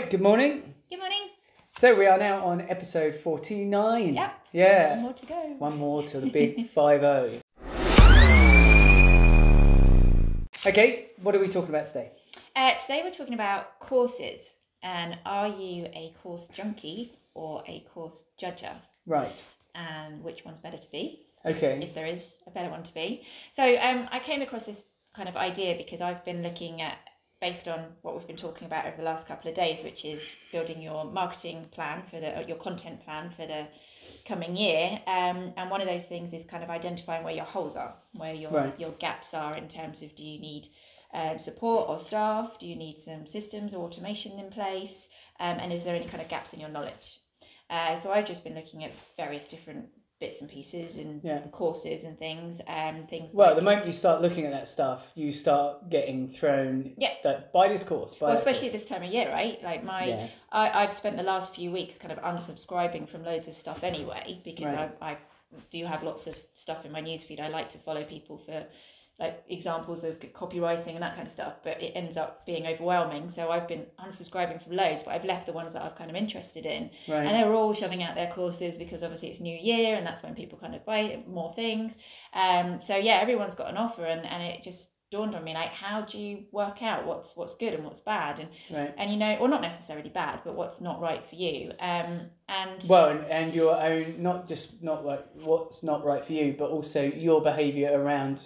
Right, good morning. Good morning. So we are now on episode 49. Yep. Yeah. One more to go. One more to the big 5 0. Okay, what are we talking about today? Uh, today we're talking about courses. And are you a course junkie or a course judger? Right. And which one's better to be, Okay. if there is a better one to be? So um, I came across this kind of idea because I've been looking at, based on what we've been talking about over the last couple of days, which is building your marketing plan for the, your content plan for the coming year. Um, and one of those things is kind of identifying where your holes are, where your Right. your gaps are in terms of do you need um, support or staff? Do you need some systems or automation in place? Um, and is there any kind of gaps in your knowledge? Uh, so I've just been looking at various different bits and pieces and Yeah. courses and things. Um, things Well, like, the moment you start looking at that stuff, you start getting thrown. Yeah. That by this course. Buy well, especially course. this time of year, right? Like my, Yeah. I, I've spent the last few weeks kind of unsubscribing from loads of stuff anyway because Right. I, I do have lots of stuff in my newsfeed. I like to follow people for like examples of copywriting and that kind of stuff, but it ends up being overwhelming. So I've been unsubscribing from loads, but I've left the ones that I've kind of interested in. Right. And they're all shoving out their courses because obviously it's New Year and that's when people kind of buy more things. Um, so yeah, everyone's got an offer, and, and it just dawned on me like, how do you work out what's what's good and what's bad, and Right. and you know, or not necessarily bad, but what's not right for you. Um, and Well, and, and your own, not just not like what's not right for you, but also your behaviour around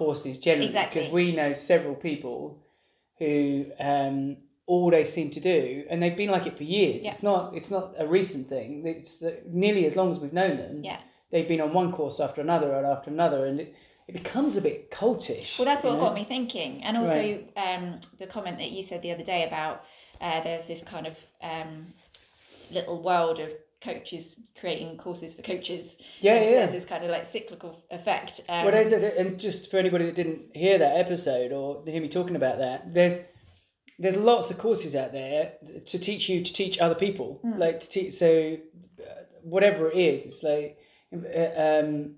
courses generally. Exactly. Because we know several people who um, all they seem to do, and they've been like it for years. Yeah. It's not. It's not a recent thing. It's the, nearly as long as we've known them. yeah, They've been on one course after another and after another, and it, it becomes a bit cultish. well, that's what know? got me thinking. And also, Right. um, the comment that you said the other day about uh, there's this kind of um, little world of coaches creating courses for coaches. Yeah, And yeah. There's this kind of like cyclical effect. Um, Well, there's a, and just for anybody that didn't hear that episode or hear me talking about that, there's there's lots of courses out there to teach you to teach other people, Hmm. like to teach. So uh, whatever it is, it's like uh, um,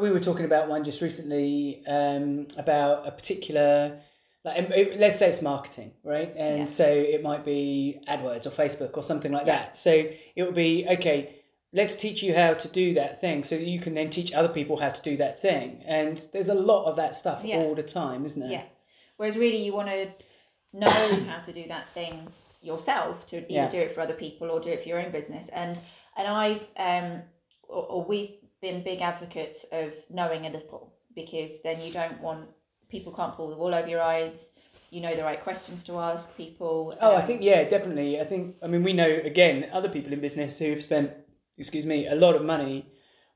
we were talking about one just recently um, about a particular. Like, um, it- let's say it's marketing, right? And Yeah. so it might be AdWords or Facebook or something like Yeah. that. So it would be okay let's teach you how to do that thing so that you can then teach other people how to do that thing and there's a lot of that stuff Yeah. all the time isn't there Yeah. Whereas really you want to know how to do that thing yourself to either do it for other people or do it for your own business. And and I've um or, or we've been big advocates of knowing a little because then you don't want people can't pull the wool over your eyes. You know the right questions to ask people. oh i um, think yeah definitely i think i mean we know again other people in business who've spent excuse me a lot of money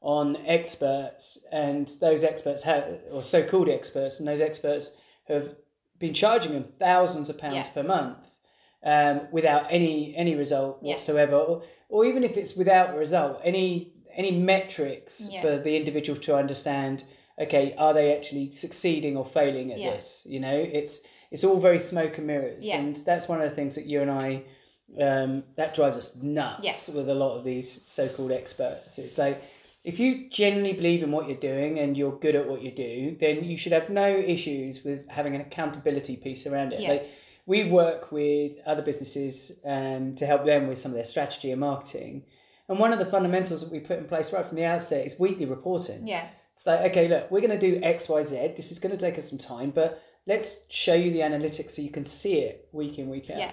on experts and those experts have or so-called experts and those experts have been charging them thousands of pounds Yeah. per month um, without any any result Yeah. whatsoever or, or even if it's without result any any metrics Yeah. for the individual to understand okay are they actually succeeding or failing at Yeah. this you know it's it's all very smoke and mirrors Yeah. and that's one of the things that you and i um, that drives us nuts with a lot of these so-called experts it's like if you genuinely believe in what you're doing and you're good at what you do then you should have no issues with having an accountability piece around it Yeah. like we work with other businesses um, to help them with some of their strategy and marketing and one of the fundamentals that we put in place right from the outset is weekly reporting Yeah. It's like, okay, look, we're going to do X, Y, Z. This is going to take us some time, but let's show you the analytics so you can see it week in, week out. Yeah.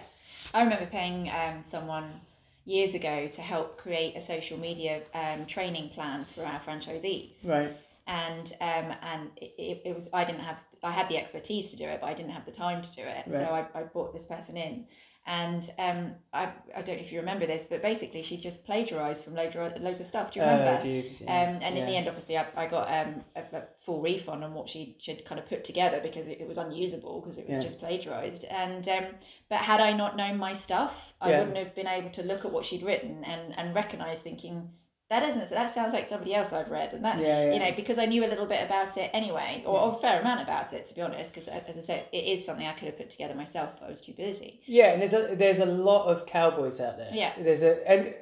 I remember paying um, someone years ago to help create a social media um, training plan for our franchisees. Right. and um and it, it, it was I didn't have I had the expertise to do it but I didn't have the time to do it Right. so I, I brought this person in and um I, I don't know if you remember this but basically she just plagiarized from loads of, loads of stuff do you remember Oh, Jesus, yeah. um, and in the end, obviously, I, I got um, a, a full refund on what she should kind of put together because it, it was unusable because it was Yeah. just plagiarized. And um, but had I not known my stuff, I Yeah. wouldn't have been able to look at what she'd written and and recognize thinking that isn't that sounds like somebody else I've read and that Yeah, yeah. you know because I knew a little bit about it anyway or, or a fair amount about it to be honest because as I said it is something I could have put together myself but I was too busy. Yeah, and there's a there's a lot of cowboys out there. Yeah. There's a and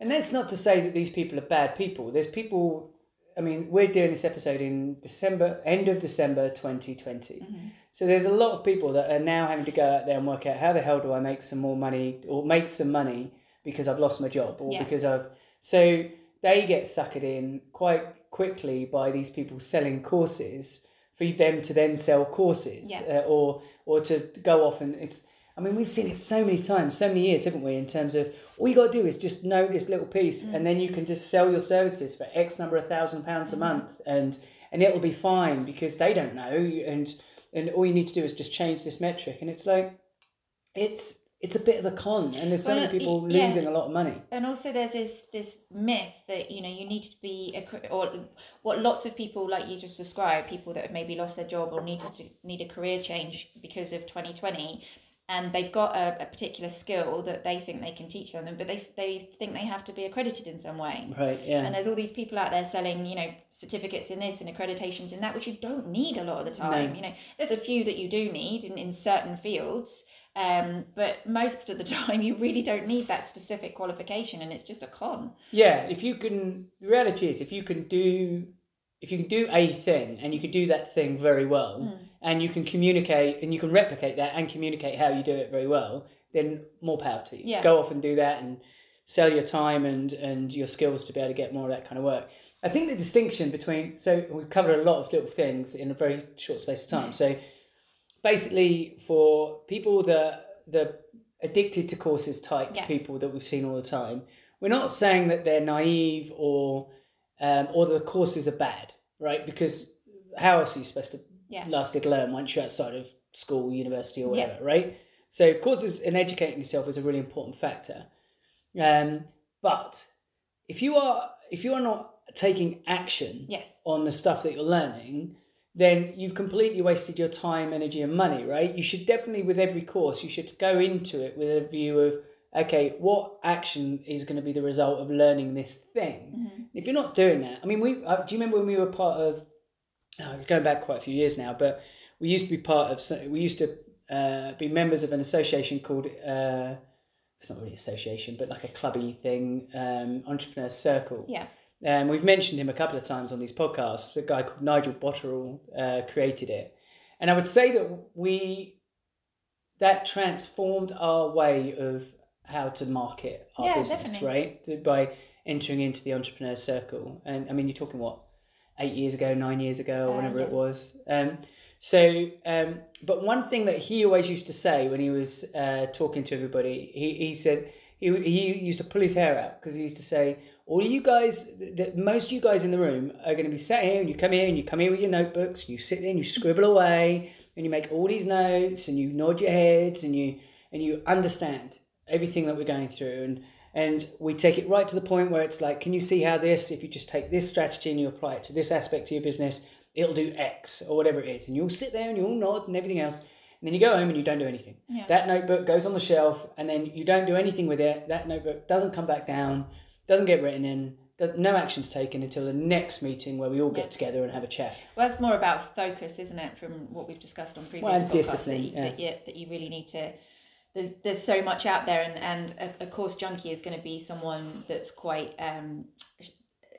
and that's not to say that these people are bad people. There's people I mean, we're doing this episode in December, end of December 2020. Mm-hmm. So there's a lot of people that are now having to go out there and work out how the hell do I make some more money or make some money because I've lost my job or yeah. because I've. So they get suckered in quite quickly by these people selling courses for them to then sell courses yeah. uh, or or to go off and it's I mean, we've seen it so many times, so many years, haven't we? In terms of all you got to do is just know this little piece, mm. and then you can just sell your services for X number of thousand pounds a mm. month, and and it'll be fine because they don't know, and and all you need to do is just change this metric, and it's like, it's it's a bit of a con, and there's so well, many people yeah. losing a lot of money. And also, there's this this myth that you know you need to be a or what lots of people like you just described, people that have maybe lost their job or needed to need a career change because of twenty twenty and they've got a, a particular skill that they think they can teach them, but they, they think they have to be accredited in some way. Right, yeah. And there's all these people out there selling, you know, certificates in this and accreditations in that, which you don't need a lot of the time. No. You know, there's a few that you do need in, in certain fields, um, but most of the time you really don't need that specific qualification and it's just a con. Yeah, if you can, the reality is if you can do if you can do a thing and you can do that thing very well mm. and you can communicate and you can replicate that and communicate how you do it very well then more power to you yeah. go off and do that and sell your time and and your skills to be able to get more of that kind of work i think the distinction between so we've covered a lot of little things in a very short space of time so basically for people that the addicted to courses type yeah. people that we've seen all the time we're not saying that they're naive or um, or the courses are bad, right? Because how else are you supposed to yeah. lastly learn once you're outside of school, university, or whatever, yeah. right? So courses and educating yourself is a really important factor. Um, but if you are if you are not taking action yes. on the stuff that you're learning, then you've completely wasted your time, energy, and money, right? You should definitely, with every course, you should go into it with a view of okay, what action is going to be the result of learning this thing? Mm-hmm. If you're not doing that, I mean, we uh, do you remember when we were part of? Oh, going back quite a few years now, but we used to be part of. We used to uh, be members of an association called. Uh, it's not really association, but like a clubby thing, um, Entrepreneur Circle. Yeah. Um, we've mentioned him a couple of times on these podcasts. A guy called Nigel Botterill uh, created it, and I would say that we that transformed our way of how to market our yeah, business, definitely. right? By entering into the entrepreneur circle. And I mean, you're talking what, eight years ago, nine years ago, or whenever yeah. it was. Um, so, um, but one thing that he always used to say when he was uh, talking to everybody, he, he said, he, he used to pull his hair out because he used to say, all you guys, that most of you guys in the room are going to be sat here and you come here and you come here with your notebooks and you sit there and you scribble away and you make all these notes and you nod your heads and you, and you understand everything that we're going through. And and we take it right to the point where it's like can you see how this if you just take this strategy and you apply it to this aspect of your business it'll do x or whatever it is. And you'll sit there and you'll nod and everything else. And then you go home and you don't do anything. Yeah. that notebook goes on the shelf and then you don't do anything with it. That notebook doesn't come back down doesn't get written in does no actions taken until the next meeting where we all get together and have a chat. Well, that's more about focus, isn't it? From what we've discussed on previous well, podcasts, discipline, that you, yeah. that, you, that you really need to there's there's so much out there and and a, a course junkie is going to be someone that's quite um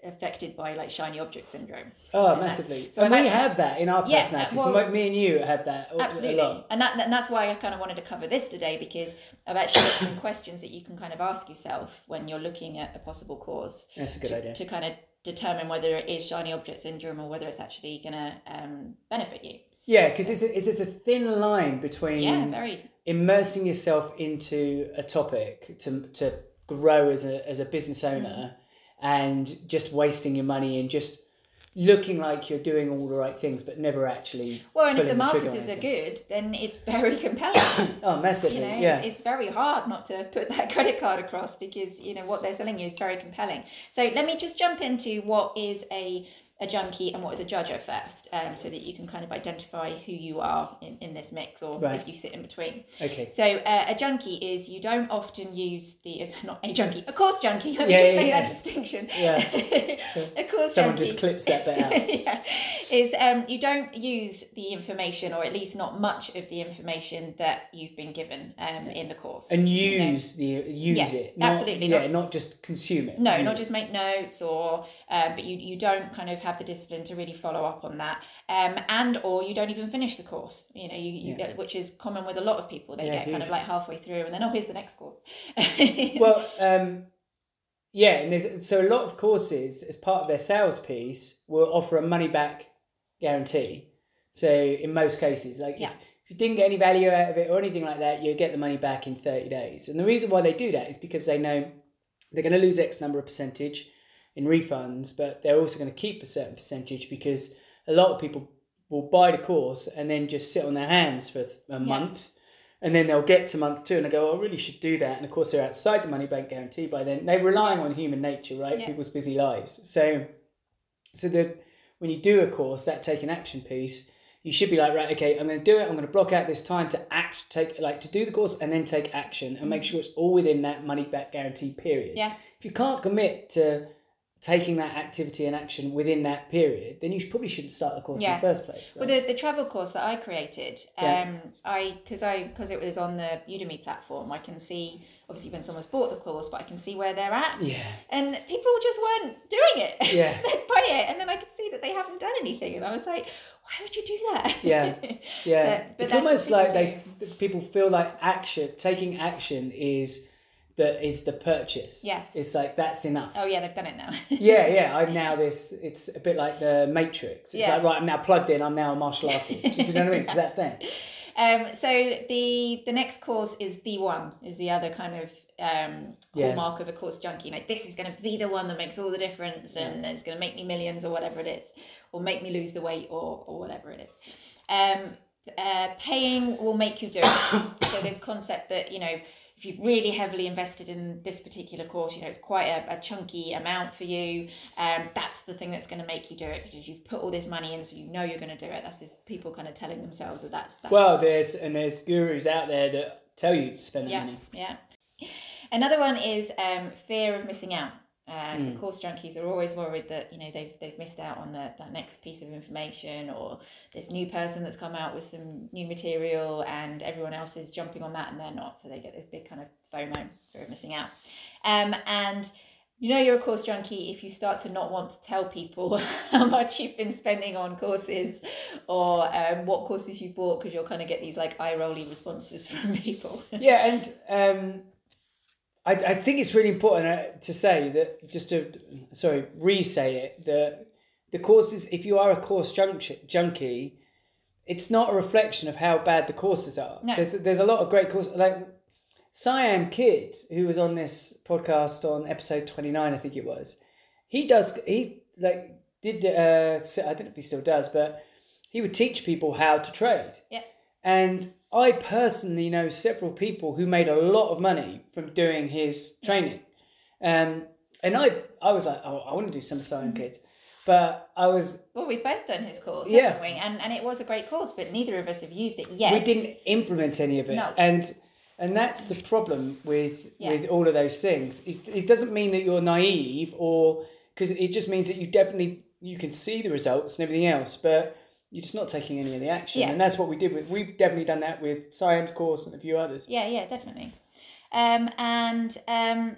affected by like shiny object syndrome. Oh, and massively. So and we have that in our yeah, personalities. Well, me and you have that absolutely. And that and that's why I kind of wanted to cover this today because I've actually got some questions that you can kind of ask yourself when you're looking at a possible cause. That's a good to, idea. To kind of determine whether it is shiny object syndrome or whether it's actually going to um, benefit you. Yeah, because it's a, it's, it's a thin line between yeah, very immersing yourself into a topic to to grow as a as a business owner, mm. And just wasting your money and just looking like you're doing all the right things but never actually well and if the marketers are good then it's very compelling. Oh massively you know yeah. it's, it's, very hard not to put that credit card across because you know what they're selling you is very compelling. So let me just jump into what is a a junkie and what is a judge judger first, um, so that you can kind of identify who you are in, in this mix or right. if you sit in between. Okay. So uh, a junkie is you don't often use the not a junkie, a course junkie. Let me yeah, just yeah, make yeah. that distinction. Yeah. a course Someone junkie, just clips that bit out. yeah. Is um, you don't use the information or at least not much of the information that you've been given um, in the course. And use you know? the use it. Not, absolutely. Yeah, not, not just consume it. No, not just make notes or uh, but you you don't kind of have the discipline to really follow up on that um, and or you don't even finish the course you know you, you yeah. which is common with a lot of people they yeah, get huge. kind of like halfway through and then oh here's the next course well um, yeah and there's so a lot of courses as part of their sales piece will offer a money back guarantee so in most cases like yeah. if, if you didn't get any value out of it or anything like that you get the money back in 30 days and the reason why they do that is because they know they're going to lose x number of percentage in refunds, but they're also going to keep a certain percentage because a lot of people will buy the course and then just sit on their hands for a month. And then they'll get to month two and they go, oh, I really should do that. And of course, they're outside the money bank guarantee by then. They're relying on human nature, right? Yeah. People's busy lives. So, so that when you do a course, that taking action piece, you should be like, right, okay, I'm going to do it. I'm going to block out this time to act, take like to do the course and then take action and make mm. sure it's all within that money back guarantee period. Yeah. If you can't commit to taking that activity and action within that period, then you probably shouldn't start the course yeah. in the first place. Right? Well, the, the travel course that I created, um, yeah. I because I because it was on the Udemy platform, I can see obviously when someone's bought the course, but I can see where they're at. Yeah. And people just weren't doing it. Yeah. They'd buy it, and then I could see that they haven't done anything, and I was like, why would you do that? Yeah. Yeah. but, but it's almost like they people feel like action, taking action is that is the purchase. Yes. It's like that's enough. Oh yeah, they've done it now. yeah, yeah. I'm now this. It's a bit like the Matrix. It's yeah. like right, I'm now plugged in. I'm now a martial artist. Do you know what I mean? Because that thing. Um, so the the next course is the one is the other kind of um, hallmark yeah. of a course junkie. Like this is going to be the one that makes all the difference, and it's going to make me millions or whatever it is, or make me lose the weight or or whatever it is. Um, uh, paying will make you do it. so this concept that you know if you've really heavily invested in this particular course, you know, it's quite a, a chunky amount for you. Um, that's the thing that's going to make you do it because you've put all this money in, so you know you're going to do it. That's just people kind of telling themselves that that's. that's well, there's and there's gurus out there that tell you to spend yeah, money. Yeah. Another one is um, fear of missing out. Uh, so mm. course junkies are always worried that you know they've they've missed out on the, that next piece of information or this new person that's come out with some new material and everyone else is jumping on that and they're not. So they get this big kind of FOMO fear of missing out. Um, and you know you're a course junkie if you start to not want to tell people how much you've been spending on courses or um, what courses you've bought because you'll kind of get these like eye rolly responses from people. Yeah and um I, I think it's really important uh, to say that just to sorry re-say it that the courses if you are a course junkie, junkie it's not a reflection of how bad the courses are. No. There's there's a lot of great courses like Siam Kidd who was on this podcast on episode 29 I think it was. He does he like did uh I don't know if he still does but he would teach people how to trade. Yeah. And I personally know several people who made a lot of money from doing his training. Um, and I, I was like, oh, I want to do some Siam mm-hmm. Kids. But I was. Well, we've both done his course, yeah. haven't we? And, and it was a great course, but neither of us have used it yet. We didn't implement any of it. No. And and that's the problem with yeah. with all of those things. It, it doesn't mean that you're naive or because it just means that you definitely you can see the results and everything else, but you're just not taking any of the action. Yeah. And that's what we did with, we've definitely done that with Siam's course and a few others. Yeah, yeah, definitely. Um, and um,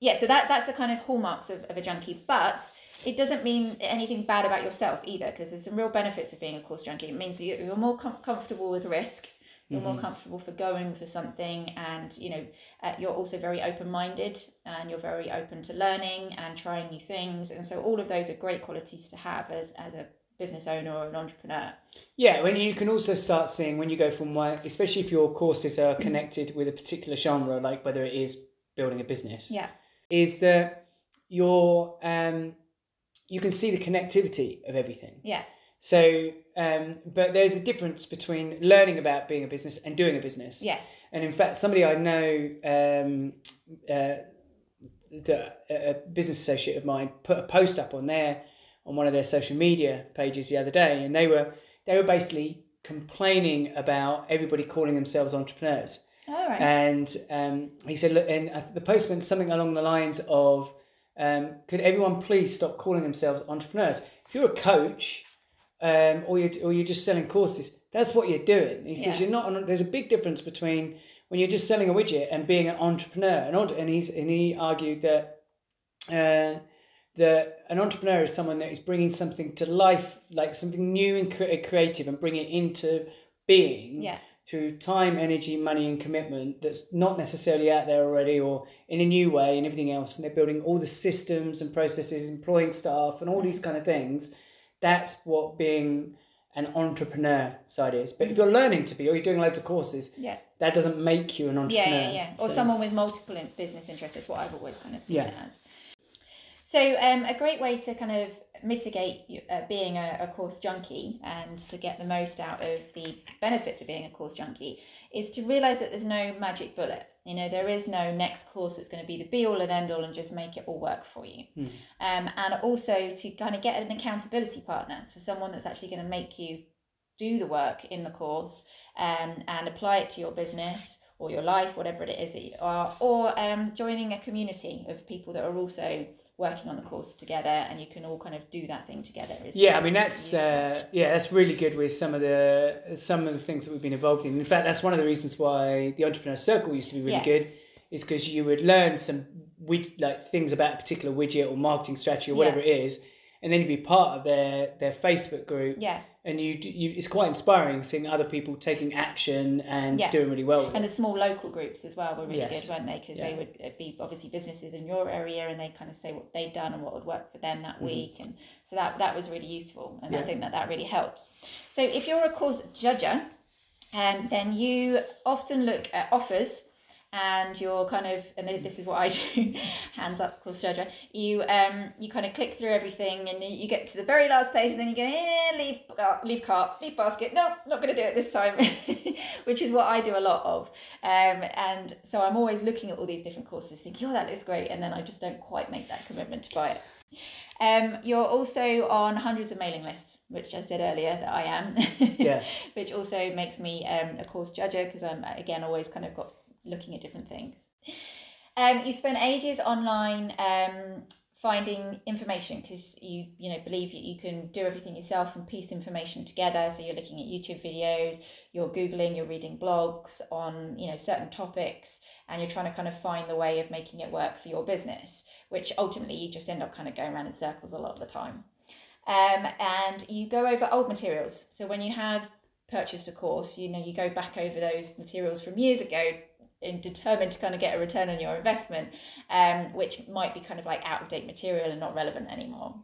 yeah, so that that's the kind of hallmarks of, of a junkie. But it doesn't mean anything bad about yourself either, because there's some real benefits of being a course junkie. It means you're, you're more com- comfortable with risk. You're mm-hmm. more comfortable for going for something, and you know uh, you're also very open-minded, and you're very open to learning and trying new things. And so all of those are great qualities to have as as a business owner or an entrepreneur. Yeah, when you can also start seeing when you go from one, especially if your courses are connected with a particular genre, like whether it is building a business. Yeah, is that your um, you can see the connectivity of everything. Yeah. So, um, but there's a difference between learning about being a business and doing a business. Yes. And in fact, somebody I know, um, uh, the, a business associate of mine, put a post up on their on one of their social media pages the other day, and they were they were basically complaining about everybody calling themselves entrepreneurs. All right. And um, he said, look, and the post went something along the lines of, um, could everyone please stop calling themselves entrepreneurs? If you're a coach, um, or you're or you're just selling courses, that's what you're doing. He says yeah. you're not. There's a big difference between when you're just selling a widget and being an entrepreneur. And and he's and he argued that. Uh, that an entrepreneur is someone that is bringing something to life, like something new and cre- uh, creative, and bring it into being Yeah. through time, energy, money, and commitment that's not necessarily out there already or in a new way and everything else. And they're building all the systems and processes, employing staff, and all these kind of things. That's what being an entrepreneur side is. But if you're learning to be, or you're doing loads of courses, Yeah. that doesn't make you an entrepreneur. yeah, yeah. Or So- someone with multiple business interests is what I've always kind of seen Yeah. it as. So, um, a great way to kind of mitigate uh, being a, a course junkie and to get the most out of the benefits of being a course junkie is to realize that there's no magic bullet. You know, there is no next course that's going to be the be all and end all and just make it all work for you. Um, and also to kind of get an accountability partner, so someone that's actually going to make you do the work in the course um, and apply it to your business or your life, whatever it is that you are, or um, joining a community of people that are also working on the course together and you can all kind of do that thing together. Is, Yeah, I mean that's uh, yeah, that's really good with some of the some of the things that we've been involved in. In fact, that's one of the reasons why the entrepreneur circle used to be really Yes. good, is because you would learn some like things about a particular widget or marketing strategy or whatever it is, and then you'd be part of their their Facebook group, yeah. and you you it's quite inspiring seeing other people taking action and Yeah. doing really well. With And the small local groups as well were really Yes. good, weren't they? Because Yeah. they would uh, be obviously businesses in your area, and they kind of say what they'd done and what would work for them that week, and so that that was really useful, and I Mm-hmm. Think that that really helps. So if you're a course judger, um, then you often look at offers. And you're kind of, and this is what I do, hands up, course judger. You um, you kind of click through everything, and you get to the very last page, and then you go, eh, leave, uh, leave cart, leave basket. No, not going to do it this time, which is what I do a lot of. Um, and so I'm always looking at all these different courses, thinking, oh, that looks great, and then I just don't quite make that commitment to buy it. Um, you're also on hundreds of mailing lists, which I said earlier that I am. Yeah. which also makes me um, a course judger because I'm again always kind of got looking at different things. Um, you spend ages online um, finding information because you you know believe that you can do everything yourself and piece information together. So you're looking at YouTube videos, you're googling, you're reading blogs on you know certain topics, and you're trying to kind of find the way of making it work for your business. Which ultimately you just end up kind of going around in circles a lot of the time. Um, and you go over old materials. So when you have purchased a course, you know, you go back over those materials from years ago determined to kind of get a return on your investment, um, which might be kind of like out of date material and not relevant anymore.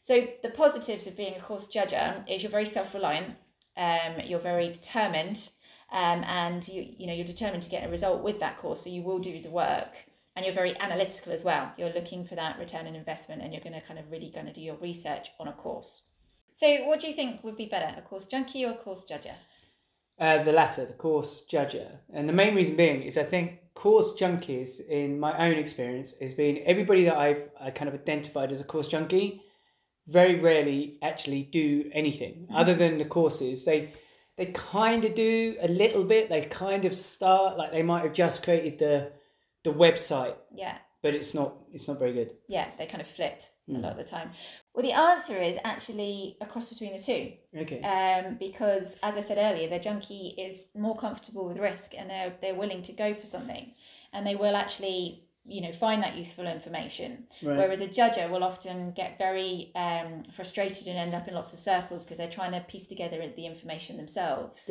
So the positives of being a course judger is you're very self reliant, um, you're very determined, um, and you you know you're determined to get a result with that course. So you will do the work, and you're very analytical as well. You're looking for that return on investment, and you're going to kind of really going to do your research on a course. So what do you think would be better, a course junkie or a course judger? Uh, the latter, the course judger. And the main reason being is I think course junkies, in my own experience, has been everybody that I've I kind of identified as a course junkie very rarely actually do anything other than the courses. They they kind of do a little bit. They kind of start like they might have just created the the website, Yeah, but it's not it's not very good. yeah, they kind of flipped a Hmm. lot of the time. Well, the answer is actually a cross between the two. Okay. um, because as I said earlier, the junkie is more comfortable with risk and they're they're willing to go for something, and they will actually you know find that useful information. Right. Whereas a judger will often get very um, frustrated and end up in lots of circles because they're trying to piece together the information themselves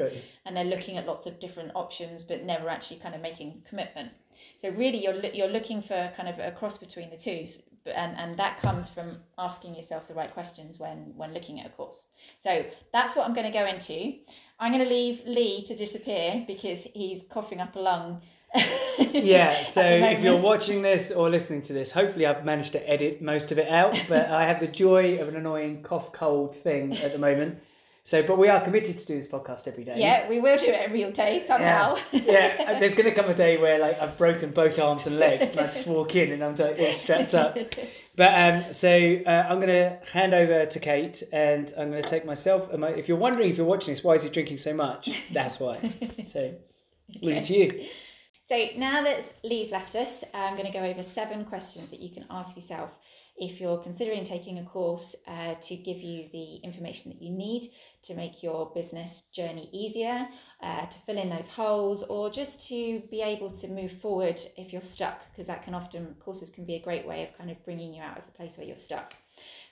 and they're looking at lots of different options but never actually kind of making commitment. So really, you're you're looking for kind of a cross between the two, and and that comes from asking yourself the right questions when when looking at a course. So that's what I'm going to go into. I'm going to leave Lee to disappear because he's coughing up a lung. yeah so if you're watching this or listening to this hopefully i've managed to edit most of it out but i have the joy of an annoying cough cold thing at the moment so but we are committed to do this podcast every day yeah, we will do it every day somehow. yeah, yeah. There's going to come a day where like I've broken both arms and legs, and I just walk in and I'm like all strapped up. But um, so uh, I'm going to hand over to Kate, and I'm going to take myself. My, if you're wondering if you're watching this, why is he drinking so much? That's why. So, leave it to you. So now that Lee's left us, I'm going to go over seven questions that you can ask yourself if you're considering taking a course uh, to give you the information that you need to make your business journey easier, uh, to fill in those holes, or just to be able to move forward if you're stuck, because that can often, courses can be a great way of kind of bringing you out of a place where you're stuck.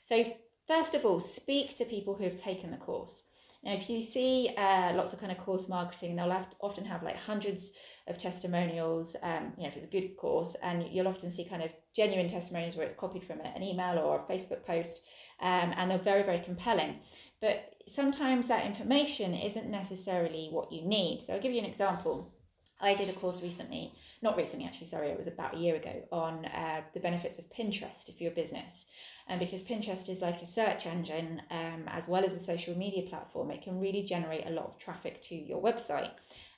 So, first of all, speak to people who have taken the course. Now, if you see uh, lots of kind of course marketing, they'll have often have like hundreds of testimonials, um, you know, if it's a good course, and you'll often see kind of genuine testimonials where it's copied from an email or a Facebook post, um, and they're very, very compelling. But sometimes that information isn't necessarily what you need. So I'll give you an example. I did a course recently, not recently actually, sorry, it was about a year ago, on uh, the benefits of Pinterest for your business. And because Pinterest is like a search engine um, as well as a social media platform, it can really generate a lot of traffic to your website.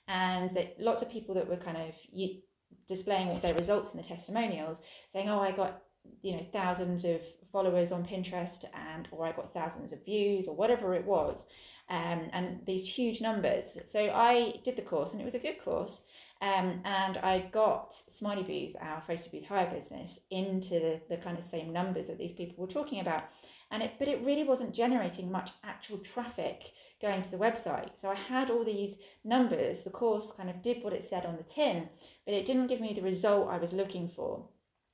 And that lots of people that were kind of displaying their results in the testimonials saying, oh, I got you know thousands of followers on Pinterest and or I got thousands of views or whatever it was um, and these huge numbers so I did the course and it was a good course um, and I got Smiley Booth, our photo booth hire business, into the, the kind of same numbers that these people were talking about. And it, but it really wasn't generating much actual traffic going to the website. So I had all these numbers. The course kind of did what it said on the tin, but it didn't give me the result I was looking for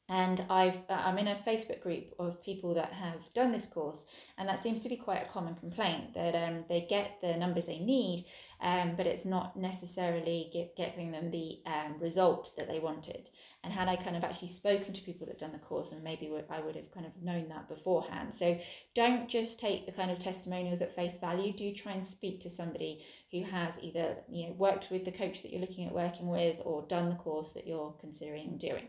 and I've uh, I'm in a Facebook group of people that have done this course, and that seems to be quite a common complaint that um, they get the numbers they need, um, but it's not necessarily get, giving them the um, result that they wanted. And had I kind of actually spoken to people that done the course, and maybe I would have kind of known that beforehand. So don't just take the kind of testimonials at face value. Do try and speak to somebody who has either you know worked with the coach that you're looking at working with, or done the course that you're considering doing.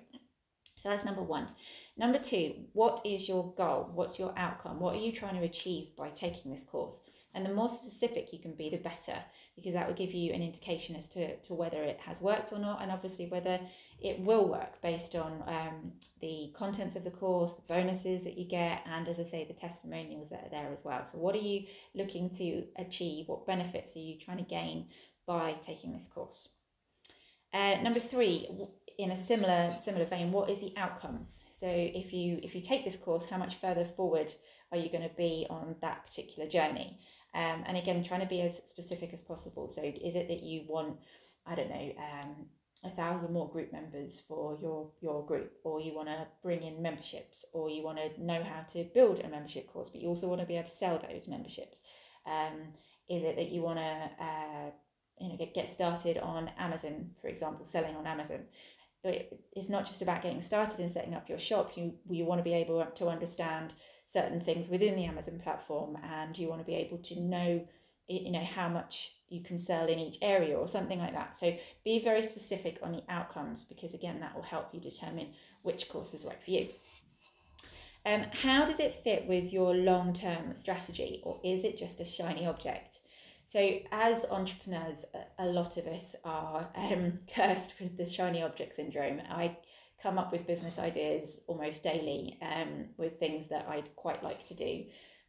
So that's number one. Number two, what is your goal? What's your outcome? What are you trying to achieve by taking this course? And the more specific you can be, the better, because that will give you an indication as to, to whether it has worked or not, and obviously whether it will work based on um, the contents of the course, the bonuses that you get, and as I say, the testimonials that are there as well. So, what are you looking to achieve? What benefits are you trying to gain by taking this course? Uh, number three, in a similar similar vein, what is the outcome? So if you if you take this course, how much further forward are you going to be on that particular journey? Um, and again, trying to be as specific as possible. So is it that you want, I don't know, um, a thousand more group members for your your group, or you want to bring in memberships, or you want to know how to build a membership course, but you also want to be able to sell those memberships. Um, is it that you want to uh, you know get, get started on Amazon, for example, selling on Amazon? it's not just about getting started and setting up your shop. You you want to be able to understand certain things within the Amazon platform, and you want to be able to know you know how much you can sell in each area or something like that. So be very specific on the outcomes because again that will help you determine which courses work for you. Um, how does it fit with your long term strategy, or is it just a shiny object? So, as entrepreneurs, a lot of us are um, cursed with the shiny object syndrome. I come up with business ideas almost daily um, with things that I'd quite like to do.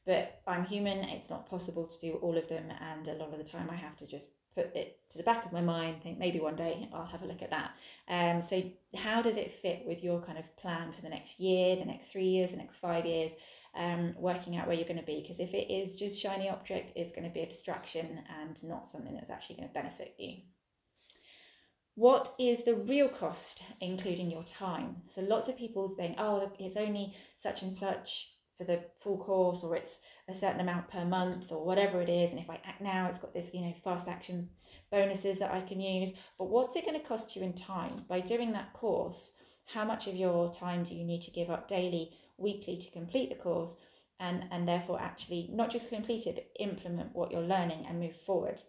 But I'm human, it's not possible to do all of them, and a lot of the time I have to just put it to the back of my mind, think maybe one day I'll have a look at that. Um, so, how does it fit with your kind of plan for the next year, the next three years, the next five years? Um, working out where you're going to be. Because if it is just shiny object, it's going to be a distraction and not something that's actually going to benefit you. What is the real cost, including your time? So lots of people think, oh, it's only such and such for the full course, or it's a certain amount per month, or whatever it is. And if I act now, it's got this, you know, fast action bonuses that I can use. But what's it going to cost you in time by doing that course? How much of your time do you need to give up daily weekly to complete the course and, and therefore actually not just complete it, but implement what you're learning and move forward.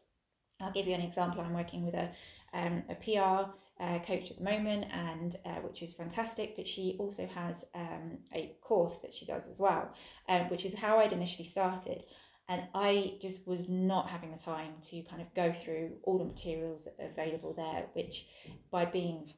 I'll give you an example. I'm working with a, um, a PR uh, coach at the moment, and uh, which is fantastic. But she also has um, a course that she does as well, um, which is how I'd initially started. And I just was not having the time to kind of go through all the materials available there, which by being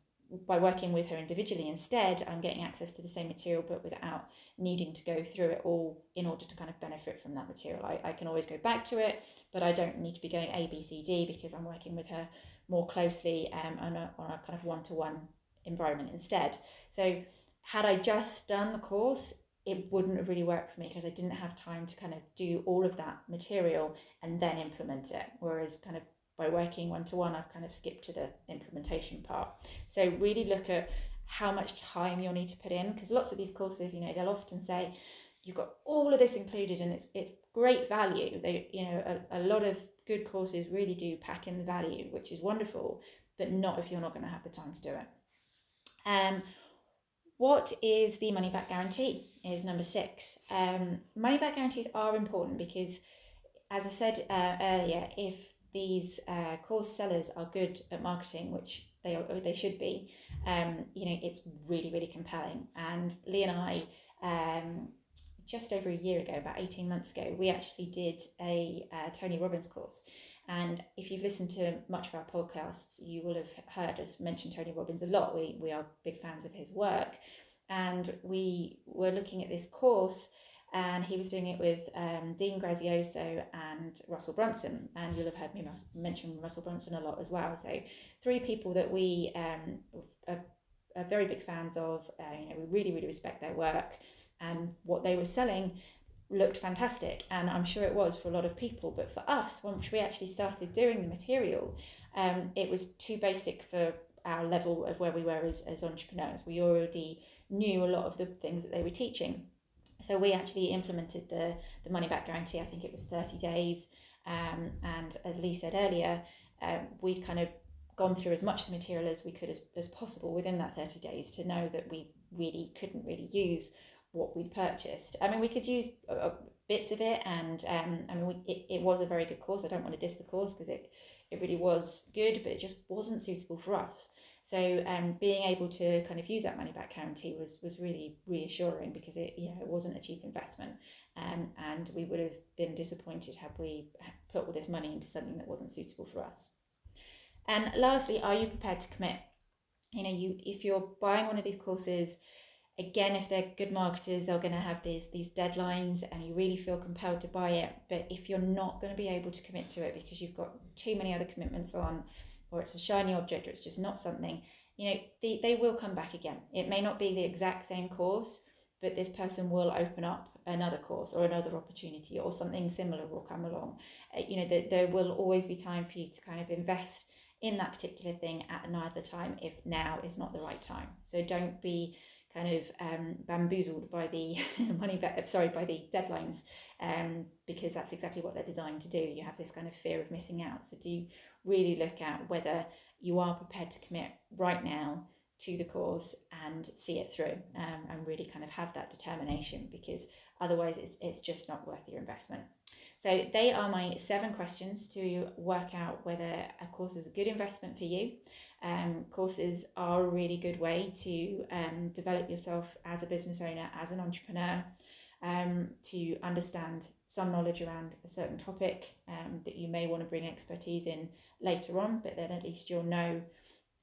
by working with her individually instead i'm getting access to the same material but without needing to go through it all in order to kind of benefit from that material i, I can always go back to it but i don't need to be going a b c d because i'm working with her more closely um, on, a, on a kind of one-to-one environment instead so had i just done the course it wouldn't have really worked for me because I didn't have time to kind of do all of that material and then implement it. Whereas, kind of by working one to one, I've kind of skipped to the implementation part. So, really look at how much time you'll need to put in because lots of these courses, you know, they'll often say you've got all of this included and it's it's great value. They, you know, a, a lot of good courses really do pack in the value, which is wonderful, but not if you're not going to have the time to do it. Um, what is the money back guarantee? Is number six. Um, money back guarantees are important because, as I said uh, earlier, if these uh, course sellers are good at marketing, which they are, they should be, um, you know, it's really really compelling. And Lee and I, um, just over a year ago, about eighteen months ago, we actually did a uh, Tony Robbins course, and if you've listened to much of our podcasts, you will have heard us mention Tony Robbins a lot. We, we are big fans of his work. And we were looking at this course, and he was doing it with um, Dean Graziosi and Russell Brunson. And you'll have heard me mention Russell Brunson a lot as well. So, three people that we um, are, are very big fans of. Uh, you know, we really, really respect their work and what they were selling looked fantastic and i'm sure it was for a lot of people but for us once we actually started doing the material um, it was too basic for our level of where we were as, as entrepreneurs we already knew a lot of the things that they were teaching so we actually implemented the, the money back guarantee i think it was 30 days um, and as lee said earlier um, we'd kind of gone through as much of the material as we could as, as possible within that 30 days to know that we really couldn't really use what we'd purchased. I mean, we could use uh, bits of it, and um, I mean, we, it, it was a very good course. I don't want to diss the course because it, it really was good, but it just wasn't suitable for us. So um, being able to kind of use that money back guarantee was was really reassuring because it you know it wasn't a cheap investment, um, and we would have been disappointed had we put all this money into something that wasn't suitable for us. And lastly, are you prepared to commit? You know, you if you're buying one of these courses again if they're good marketers they're going to have these these deadlines and you really feel compelled to buy it but if you're not going to be able to commit to it because you've got too many other commitments on or it's a shiny object or it's just not something you know they, they will come back again. It may not be the exact same course but this person will open up another course or another opportunity or something similar will come along. Uh, you know there, there will always be time for you to kind of invest in that particular thing at another time if now is not the right time. So don't be kind of um, bamboozled by the money, sorry, by the deadlines, um, because that's exactly what they're designed to do. You have this kind of fear of missing out. So do really look at whether you are prepared to commit right now to the course and see it through um, and really kind of have that determination because otherwise it's, it's just not worth your investment. So they are my seven questions to work out whether a course is a good investment for you. Um, courses are a really good way to um, develop yourself as a business owner, as an entrepreneur, um, to understand some knowledge around a certain topic um, that you may want to bring expertise in later on, but then at least you'll know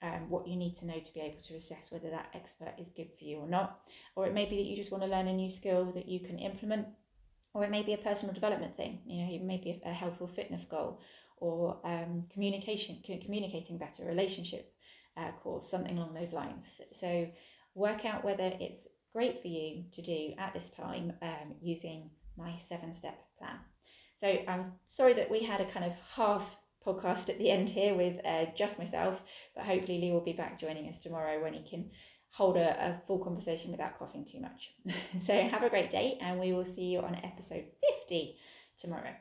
um, what you need to know to be able to assess whether that expert is good for you or not. Or it may be that you just want to learn a new skill that you can implement, or it may be a personal development thing, you know, it may be a health or fitness goal, or um, communication, communicating better, relationship uh, course, something along those lines. So work out whether it's great for you to do at this time um, using my seven step plan. So I'm sorry that we had a kind of half podcast at the end here with uh, just myself, but hopefully Lee will be back joining us tomorrow when he can hold a, a full conversation without coughing too much. so have a great day, and we will see you on episode 50 tomorrow.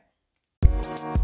Thank.